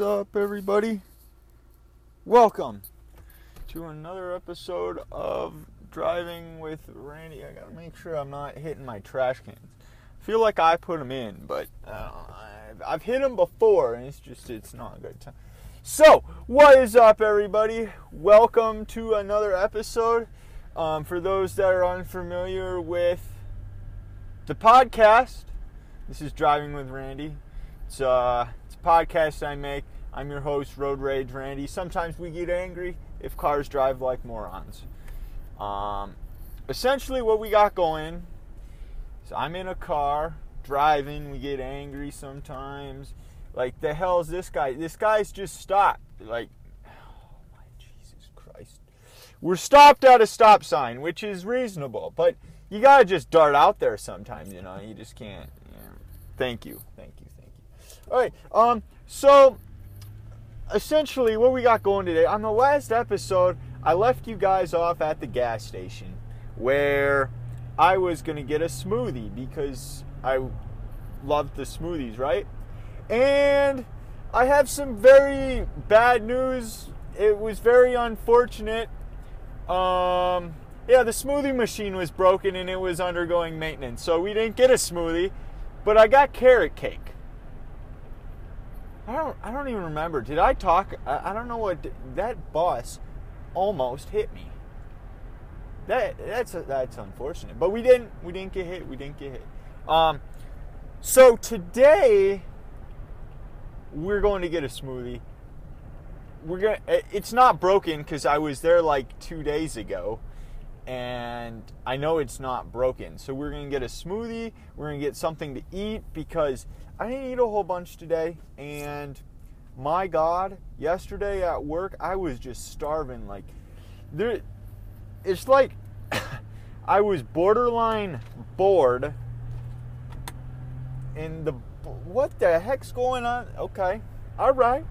What's up, everybody? Welcome to another episode of Driving with Randy. I gotta make sure I'm not hitting my trash cans. I feel like I put them in, but uh, I've, hit them before, and it's just it's not a good time. So, what is up, everybody? Welcome to another episode. Um, for those that are unfamiliar with the podcast, this is Driving with Randy. It's uh, podcast I make. I'm your host, Road Rage Randy. Sometimes we get angry if cars drive like morons. Um, essentially, what we got going is I'm in a car driving. We get angry sometimes. Like the hell is this guy? This guy's just stopped. Like, oh my Jesus Christ! We're stopped at a stop sign, which is reasonable, but you gotta just dart out there sometimes. You know, you just can't. Thank you, thank you. All right. Um. So, essentially, what we got going today on the last episode, I left you guys off at the gas station where I was gonna get a smoothie because I loved the smoothies, right? And I have some very bad news. It was very unfortunate. Um, yeah, the smoothie machine was broken and it was undergoing maintenance, so we didn't get a smoothie. But I got carrot cake. I don't. I don't even remember. Did I talk? I, I don't know what that bus almost hit me. That that's that's unfortunate. But we didn't. We didn't get hit. We didn't get hit. Um. So today we're going to get a smoothie. We're gonna. It's not broken because I was there like two days ago, and I know it's not broken. So we're gonna get a smoothie. We're gonna get something to eat because I didn't eat a whole bunch today, and my God, yesterday at work I was just starving. Like there, it's like I was borderline bored. And the what the heck's going on? Okay, all right.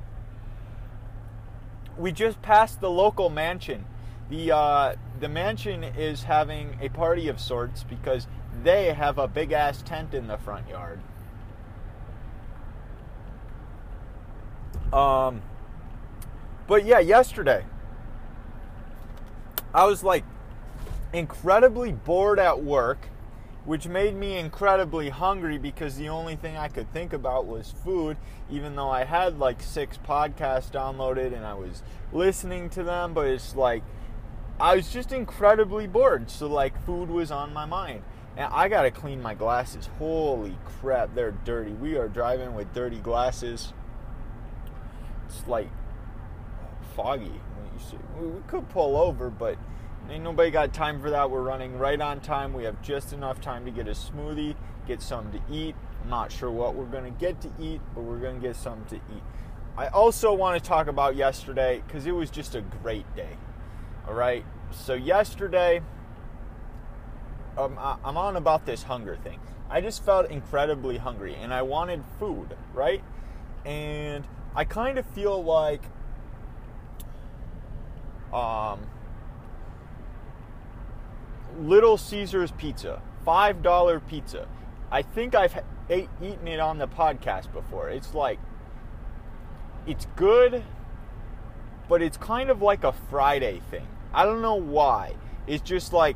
We just passed the local mansion. The uh, the mansion is having a party of sorts because they have a big ass tent in the front yard. Um, but yeah, yesterday I was like incredibly bored at work, which made me incredibly hungry because the only thing I could think about was food, even though I had like six podcasts downloaded and I was listening to them, but it's like I was just incredibly bored. So, like, food was on my mind. And I gotta clean my glasses. Holy crap, they're dirty. We are driving with dirty glasses. It's like foggy. We could pull over, but ain't nobody got time for that. We're running right on time. We have just enough time to get a smoothie, get something to eat. I'm not sure what we're gonna get to eat, but we're gonna get something to eat. I also want to talk about yesterday because it was just a great day. All right. So yesterday, um, I'm on about this hunger thing. I just felt incredibly hungry and I wanted food, right? And I kind of feel like um, Little Caesars pizza, five dollar pizza. I think I've ate, eaten it on the podcast before. It's like it's good, but it's kind of like a Friday thing. I don't know why. It's just like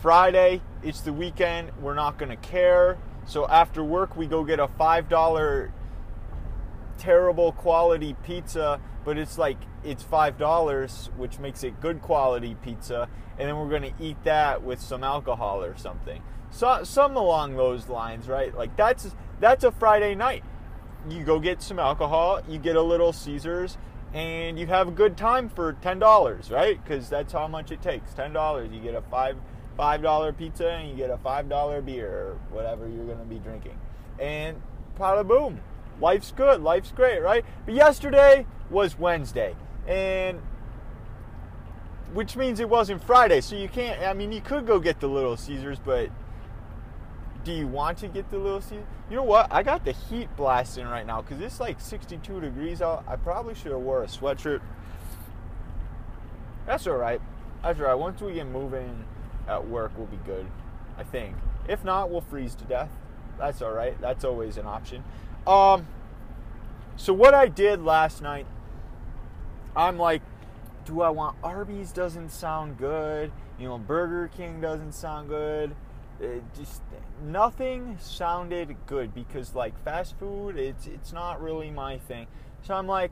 Friday, it's the weekend, we're not going to care. So after work, we go get a $5 terrible quality pizza, but it's like it's $5, which makes it good quality pizza, and then we're to eat that with some alcohol or something. So some along those lines, right? Like that's that's a Friday night. You go get some alcohol, you get a little Caesars, and you have a good time for ten dollars, right? Because that's how much it takes. Ten dollars, you get a five five dollar pizza and you get a five dollar beer or whatever you're gonna be drinking, and pada boom, life's good, life's great, right? But yesterday was Wednesday, and which means it wasn't Friday, so you can't. I mean, you could go get the Little Caesars, but do you want to get the Little Caesars? You know what? I got the heat blasting right now because it's like 62 degrees out. I probably should have wore a sweatshirt. That's all right. That's all right. Once we get moving at work, we'll be good. I think. If not, we'll freeze to death. That's all right. That's always an option. Um. So what I did last night, I'm like, do I want Arby's? Doesn't sound good. You know, Burger King doesn't sound good. It just nothing sounded good because like fast food, it's it's not really my thing. So I'm like,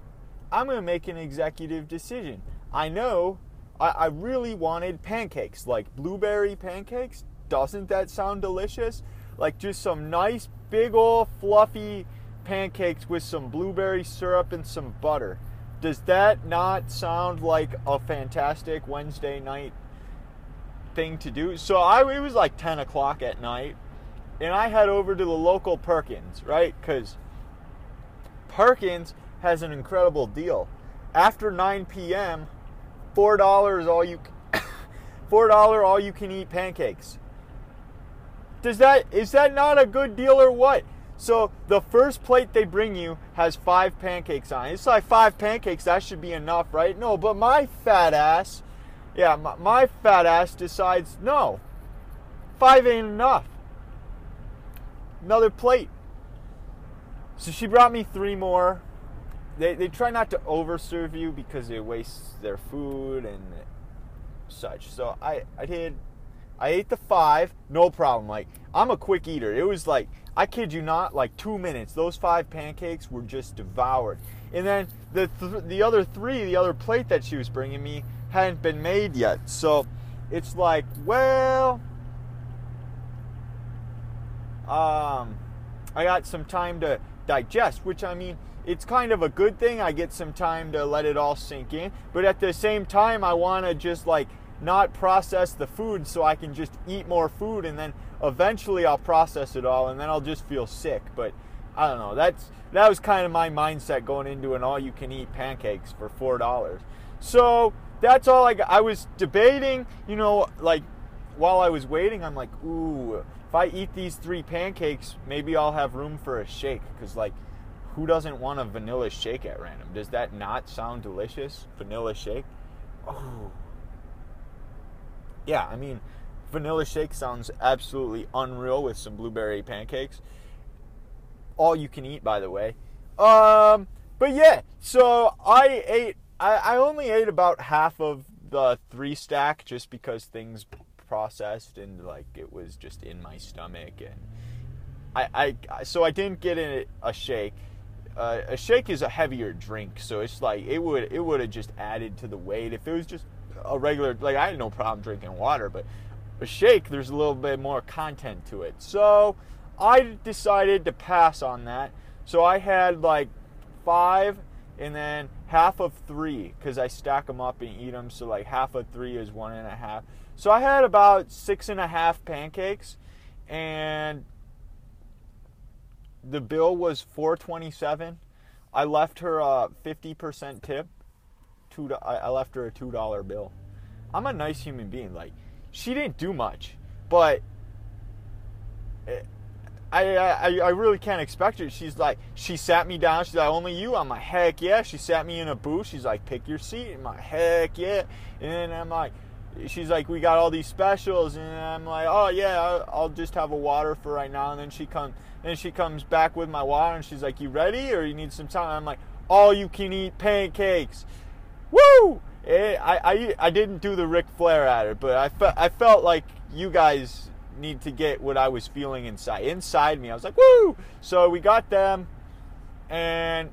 I'm gonna make an executive decision. I know I, I really wanted pancakes, like blueberry pancakes. Doesn't that sound delicious? Like just some nice big old fluffy pancakes with some blueberry syrup and some butter. Does that not sound like a fantastic Wednesday night thing to do? So I it was like 10 o'clock at night, and I head over to the local Perkins, right? Because Perkins has an incredible deal. After 9 p.m., four dollars all you four dollar all you can eat pancakes. Does that is that not a good deal or what? So the first plate they bring you has five pancakes on it. It's like five pancakes, that should be enough, right? No, but my fat ass, yeah, my, my fat ass decides no, five ain't enough. Another plate. So she brought me three more they, they try not to overserve you because it wastes their food and such. So I, I did I ate the five, no problem. Like I'm a quick eater. It was like I kid you not, like two minutes. Those five pancakes were just devoured. And then the th- the other three, the other plate that she was bringing me hadn't been made yet. So it's like, well, um, I got some time to digest. Which I mean, it's kind of a good thing. I get some time to let it all sink in. But at the same time, I want to just like not process the food so I can just eat more food and then eventually I'll process it all and then I'll just feel sick. But I don't know. That's that was kind of my mindset going into an all you can eat pancakes for $4. So, that's all I got. I was debating, you know, like while I was waiting, I'm like, "Ooh, if I eat these 3 pancakes, maybe I'll have room for a shake cuz like who doesn't want a vanilla shake at random? Does that not sound delicious? Vanilla shake? Oh. Yeah, I mean, vanilla shake sounds absolutely unreal with some blueberry pancakes. All you can eat, by the way. Um, but yeah, so I ate, I, I only ate about half of the three stack just because things processed and like it was just in my stomach and I, I so I didn't get in a shake uh, a shake is a heavier drink, so it's like it would it would have just added to the weight if it was just a regular. Like I had no problem drinking water, but a shake there's a little bit more content to it. So I decided to pass on that. So I had like five and then half of three because I stack them up and eat them. So like half of three is one and a half. So I had about six and a half pancakes and the bill was 427 i left her a 50% tip two i left her a $2 bill i'm a nice human being like she didn't do much but eh, I, I, I really can't expect her. She's like, she sat me down. She's like, only you. I'm like, heck yeah. She sat me in a booth. She's like, pick your seat. I'm like, heck yeah. And I'm like, she's like, we got all these specials. And I'm like, oh yeah, I'll just have a water for right now. And then she comes, and she comes back with my water and she's like, You ready or you need some time? I'm like, All you can eat pancakes. Woo! It, I, I, I didn't do the Ric Flair at it, but I, fe- I felt like you guys need to get what I was feeling inside. Inside me, I was like, Woo! So we got them. And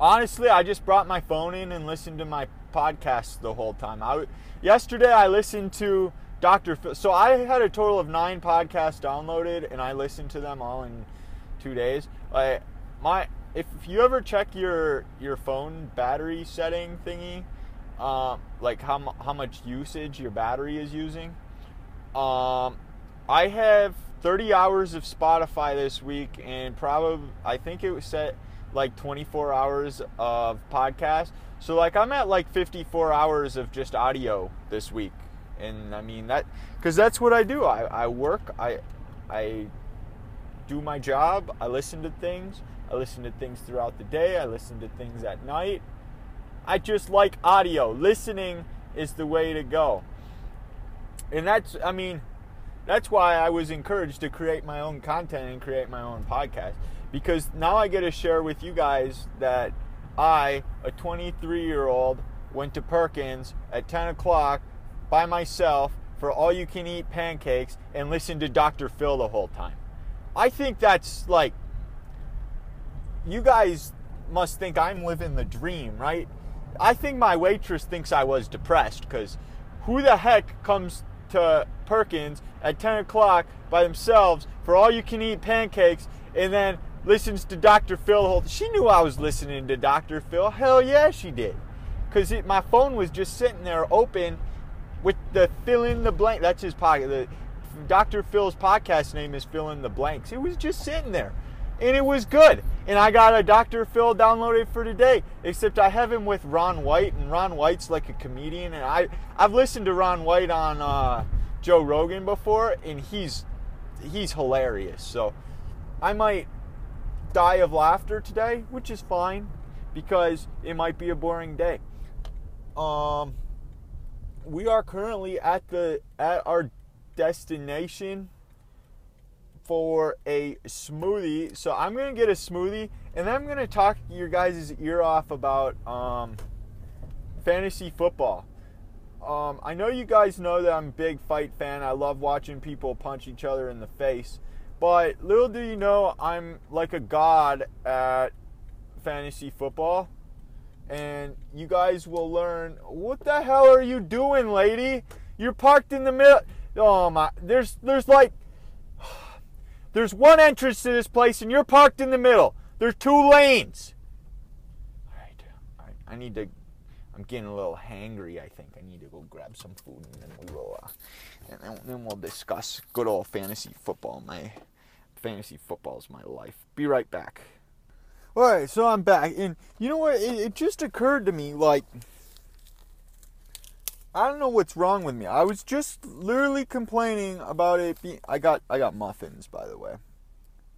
honestly, I just brought my phone in and listened to my podcast the whole time. I, yesterday, I listened to Dr. Phil. So I had a total of nine podcasts downloaded, and I listened to them all in two days. Like my, if you ever check your your phone battery setting thingy, um, like how how much usage your battery is using, um, I have 30 hours of Spotify this week, and probably I think it was set like 24 hours of podcast. So like I'm at like 54 hours of just audio this week and I mean that because that's what I do. I, I work. I I do my job. I listen to things. I listen to things throughout the day. I listen to things at night. I just like audio. Listening is the way to go. And that's I mean that's why I was encouraged to create my own content and create my own podcast because now I get to share with you guys that I, a 23 year old, went to Perkins at 10 o'clock by myself for all you can eat pancakes and listened to Dr. Phil the whole time. I think that's like, you guys must think I'm living the dream, right? I think my waitress thinks I was depressed because who the heck comes to Perkins at 10 o'clock by themselves for all you can eat pancakes and then listens to Dr. Phil. She knew I was listening to Dr. Phil. Hell yeah, she did. Because my phone was just sitting there open with the Phil in the Blank. That's his pocket. The, Dr. Phil's podcast name is Phil in the Blanks. It was just sitting there. And it was good. And I got a Dr. Phil downloaded for today. Except I have him with Ron White, and Ron White's like a comedian. And I, I've listened to Ron White on uh, Joe Rogan before, and he's he's hilarious. So I might die of laughter today, which is fine because it might be a boring day. Um, we are currently at the at our destination for a smoothie. So I'm gonna get a smoothie, and then I'm gonna talk your guys' ear off about um, fantasy football. Um, I know you guys know that I'm a big fight fan. I love watching people punch each other in the face. But little do you know, I'm like a god at fantasy football. And you guys will learn what the hell are you doing, lady? You're parked in the middle. Oh my, there's there's like there's one entrance to this place and you're parked in the middle. There's two lanes. All right, all right. I need to I'm getting a little hangry. I think I need to go grab some food, and then we will, uh, and then, then we'll discuss good old fantasy football. My fantasy football is my life. Be right back. All right, so I'm back, and you know what? It, it just occurred to me, like, I don't know what's wrong with me. I was just literally complaining about it being. I got I got muffins, by the way,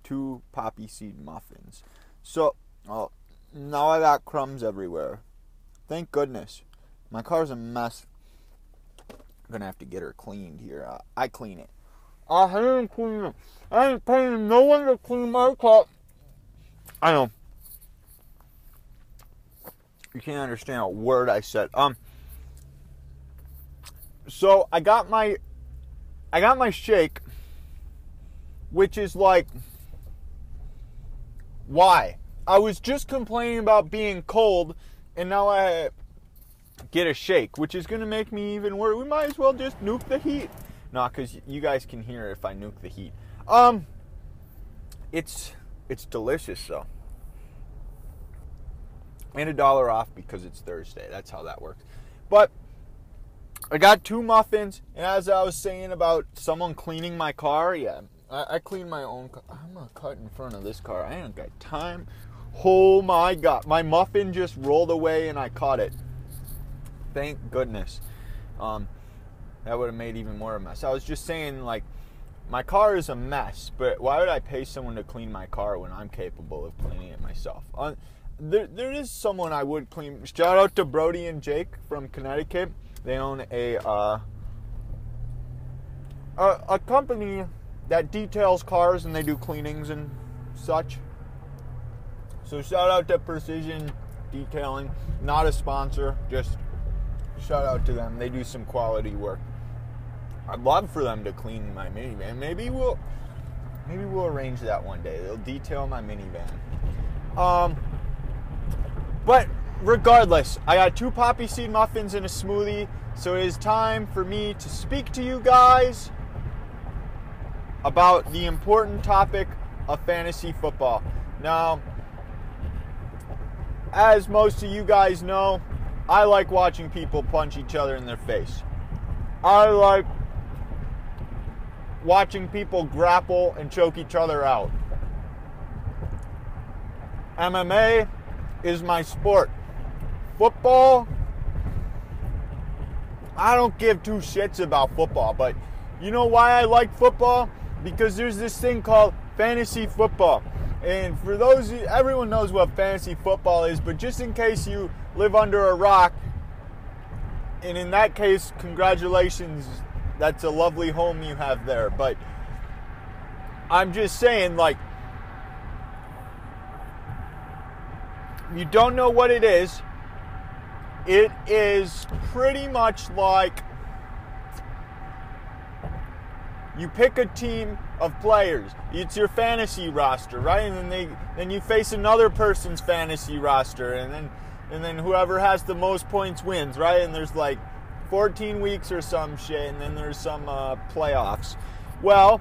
two poppy seed muffins. So, oh, now I got crumbs everywhere. Thank goodness. My car's a mess. I'm gonna have to get her cleaned here. Uh, I clean it. I didn't clean it. I ain't paying no one to clean my car. I know. You can't understand a word I said. Um. So I got my, I got my shake, which is like, why? I was just complaining about being cold and now I get a shake, which is to make me even worse. We might as well just nuke the heat. Not because you guys can hear if I nuke the heat. Um, it's it's delicious though, and a dollar off because it's Thursday. That's how that works. But I got two muffins, and as I was saying about someone cleaning my car, yeah, I, I clean my own. car. I'm gonna cut in front of this car. I ain't got time Oh my god, my muffin just rolled away and I caught it. Thank goodness. Um, that would have made even more of a mess. I was just saying, like, my car is a mess, but why would I pay someone to clean my car when I'm capable of cleaning it myself? Uh, there, there is someone I would clean. Shout out to Brody and Jake from Connecticut. They own a uh, a, a company that details cars and they do cleanings and such. So shout out to Precision Detailing, not a sponsor, just shout out to them. They do some quality work. I'd love for them to clean my minivan. Maybe we'll maybe we'll arrange that one day. They'll detail my minivan. Um, but regardless, I got two poppy seed muffins and a smoothie, so it is time for me to speak to you guys about the important topic of fantasy football. Now, as most of you guys know, I like watching people punch each other in their face. I like watching people grapple and choke each other out. MMA is my sport. Football, I don't give two shits about football, but you know why I like football? Because there's this thing called fantasy football. And for those, everyone knows what fantasy football is, but just in case you live under a rock, and in that case, congratulations, that's a lovely home you have there. But I'm just saying, like, you don't know what it is. It is pretty much like you pick a team of players. It's your fantasy roster, right? And then they then you face another person's fantasy roster, and then and then whoever has the most points wins, right? And there's like 14 weeks or some shit, and then there's some uh, playoffs. Well,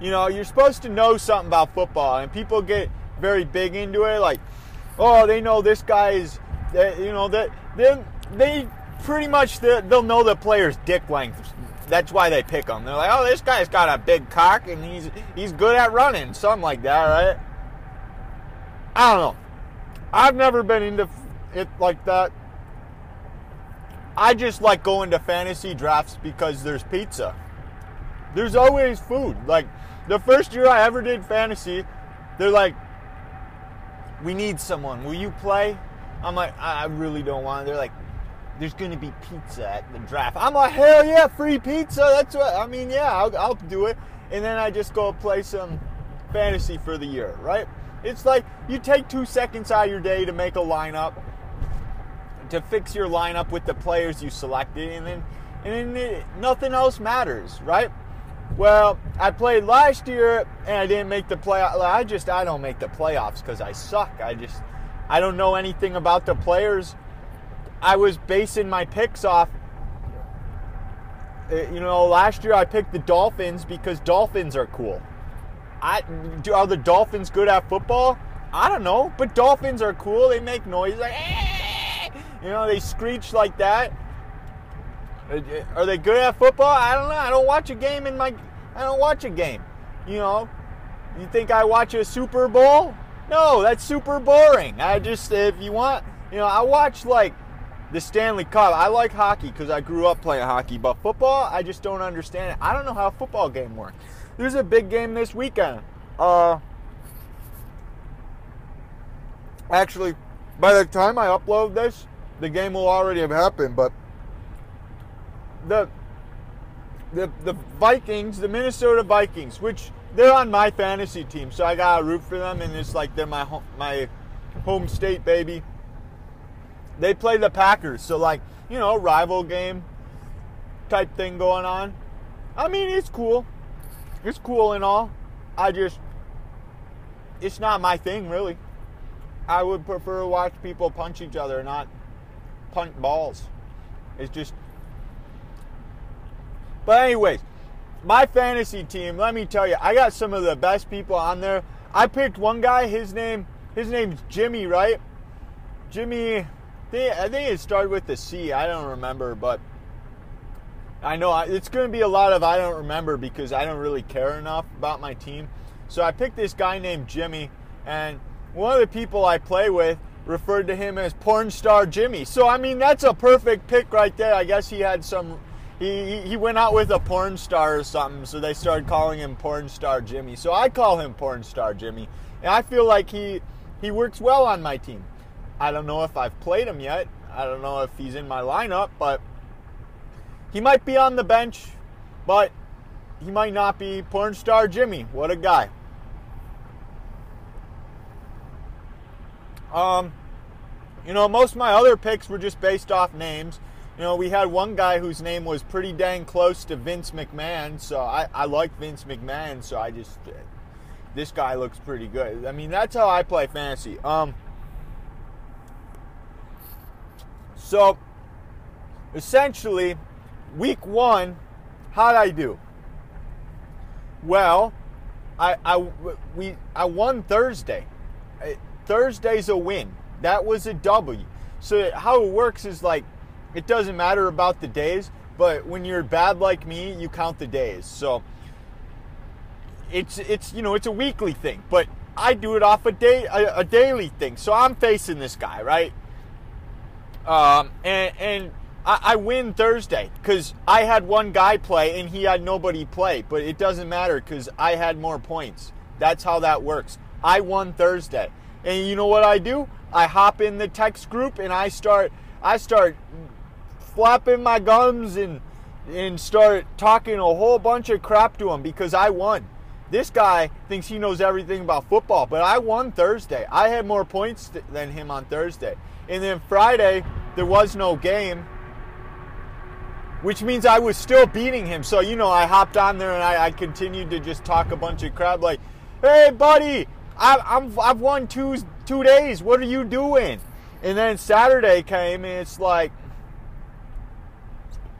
you know, you're supposed to know something about football, and people get very big into it, like, oh, they know this guy is, you know, that they, they pretty much they'll know the player's dick length. That's why they pick them. They're like, oh, this guy's got a big cock and he's he's good at running, something like that, right? I don't know. I've never been into it like that. I just like going to fantasy drafts because there's pizza. There's always food. Like the first year I ever did fantasy, they're like, "We need someone. Will you play?" I'm like, "I really don't want." They're like, "There's going to be pizza at the draft." I'm like, "Hell yeah, free pizza!" That's what I mean. Yeah, I'll, I'll do it. And then I just go play some fantasy for the year, right? It's like you take two seconds out of your day to make a lineup, to fix your lineup with the players you selected, and then and then it, nothing else matters, right? Well, I played last year and I didn't make the play. I just I don't make the playoffs because I suck. I just I don't know anything about the players. I was basing my picks off. Uh, you know, last year I picked the Dolphins because Dolphins are cool. I are the Dolphins good at football? I don't know, but Dolphins are cool. They make noise like, eh! you know, they screech like that. Are they good at football? I don't know. I don't watch a game in my. I don't watch a game. You know, you think I watch a Super Bowl? No, that's super boring. I just if you want, you know, I watch like the Stanley Cup. I like hockey because I grew up playing hockey, but football, I just don't understand it. I don't know how a football game works. There's a big game this weekend. Uh, actually, by the time I upload this, the game will already have happened. But the the the Vikings, the Minnesota Vikings, which they're on my fantasy team, so I gotta root for them, and it's like they're my home, my home state baby. They play the Packers, so like you know rival game type thing going on. I mean, it's cool. It's cool and all. I just it's not my thing really. I would prefer to watch people punch each other, not punt balls. It's just but anyways, my fantasy team, let me tell you, I got some of the best people on there. I picked one guy, his name his name's Jimmy, right? Jimmy I think it started with the C. I don't remember, but I know it's going to be a lot of I don't remember because I don't really care enough about my team. So I picked this guy named Jimmy, and one of the people I play with referred to him as porn star Jimmy. So I mean that's a perfect pick right there. I guess he had some he, he went out with a porn star or something, so they started calling him porn star Jimmy. So I call him porn star Jimmy, and I feel like he he works well on my team. I don't know if I've played him yet. I don't know if he's in my lineup, but he might be on the bench, but he might not be porn star Jimmy. What a guy. Um, you know, most of my other picks were just based off names. You know, we had one guy whose name was pretty dang close to Vince McMahon, so I, I like Vince McMahon, so I just this guy looks pretty good. I mean, that's how I play fantasy. Um, so essentially, week one, how'd I do? Well, I I we I won Thursday. Thursday's a win. That was a W. So how it works is like it doesn't matter about the days, but when you're bad like me, you count the days. So it's it's you know it's a weekly thing, but I do it off a day a, a daily thing. So I'm facing this guy, right? Um, and and I, I win Thursday because I had one guy play and he had nobody play, but it doesn't matter because I had more points. That's how that works. I won Thursday, and you know what I do? I hop in the text group and I start I start flapping my gums and and start talking a whole bunch of crap to him because I won. This guy thinks he knows everything about football, but I won Thursday. I had more points th- than him on Thursday. And then Friday, there was no game, which means I was still beating him. So, you know, I hopped on there and I, I continued to just talk a bunch of crap like, hey, buddy, I, I'm, I've won two, two days. What are you doing? And then Saturday came and it's like,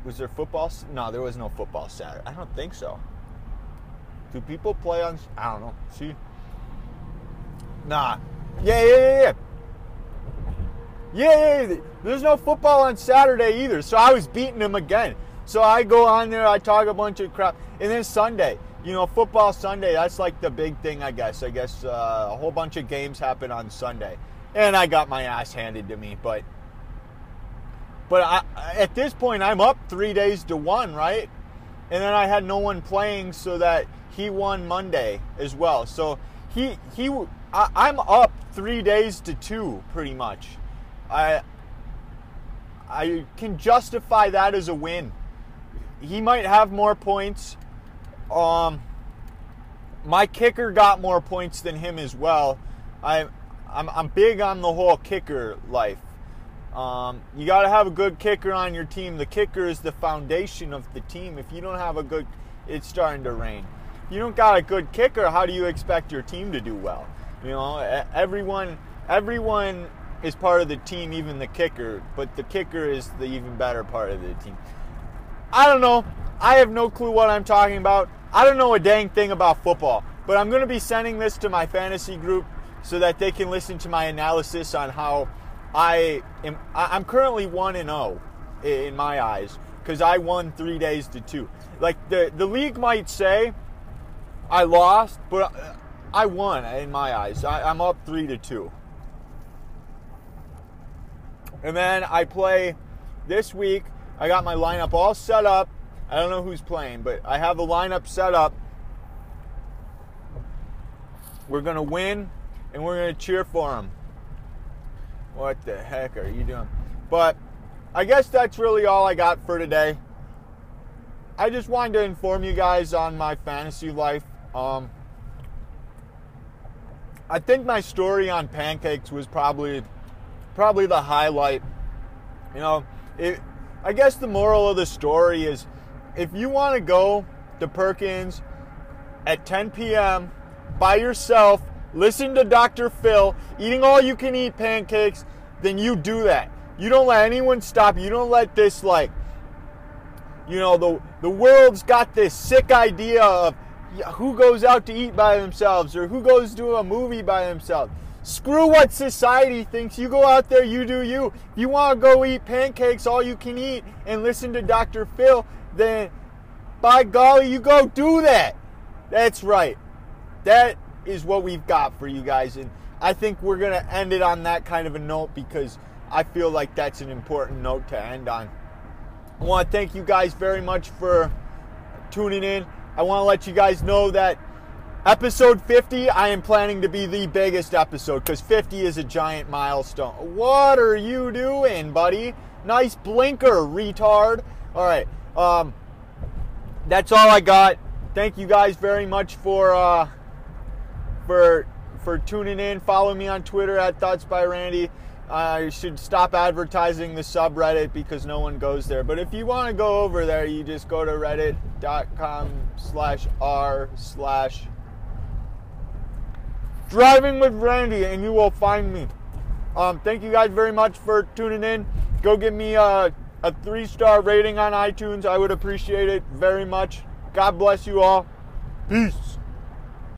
was there football? No, there was no football Saturday. I don't think so. Do people play on? I don't know. See? Nah. Yeah, yeah, yeah, yeah. Yeah, yeah, yeah. There's no football on Saturday either. So I was beating him again. So I go on there, I talk a bunch of crap. And then Sunday, you know, football Sunday, that's like the big thing, I guess. I guess uh, a whole bunch of games happen on Sunday. And I got my ass handed to me. But but I, at this point, I'm up three days to one, right? And then I had no one playing, so that he won Monday as well. So he he I, I'm up three days to two pretty much. I I can justify that as a win. He might have more points. Um, my kicker got more points than him as well. I I'm, I'm big on the whole kicker life. Um, you got to have a good kicker on your team. The kicker is the foundation of the team. If you don't have a good, it's starting to rain you don't got a good kicker, how do you expect your team to do well? You know, everyone everyone is part of the team, even the kicker, but the kicker is the even better part of the team. I don't know. I have no clue what I'm talking about. I don't know a dang thing about football, but I'm going to be sending this to my fantasy group so that they can listen to my analysis on how I am. I'm currently one and zero oh in my eyes because I won three days to two. Like the the league might say I lost, but uh, I won in my eyes. I, am up three to two. And then I play this week. I got my lineup all set up. I don't know who's playing, but I have the lineup set up. We're gonna win, and we're gonna cheer for them. What the heck are you doing? But I guess that's really all I got for today. I just wanted to inform you guys on my fantasy life. Um, I think my story on pancakes was probably probably the highlight. You know, it, I guess the moral of the story is if you want to go to Perkins at 10 p.m. by yourself, listen to Dr. Phil, eating all you can eat pancakes, then you do that. You don't let anyone stop you. Don't let this like you know the the world's got this sick idea of who goes out to eat by themselves or who goes to a movie by themselves. Screw what society thinks. You go out there, you do you. If you want to go eat pancakes all you can eat and listen to Dr. Phil, then by golly, you go do that. That's right. That is what we've got for you guys. And I think we're going to end it on that kind of a note because I feel like that's an important note to end on. I want to thank you guys very much for tuning in. I want to let you guys know that episode 50, I am planning to be the biggest episode because 50 is a giant milestone. What are you doing, buddy? Nice blinker, retard. All right. Um, that's all I got. Thank you guys very much for uh, for for tuning in. Follow me on Twitter at Thoughts by Randy. I should stop advertising the subreddit because no one goes there. But if you want to go over there, you just go to reddit.com slash r slash driving with Randy and you will find me. Um, thank you guys very much for tuning in. Go give me a, a three star rating on iTunes. I would appreciate it very much. God bless you all. Peace.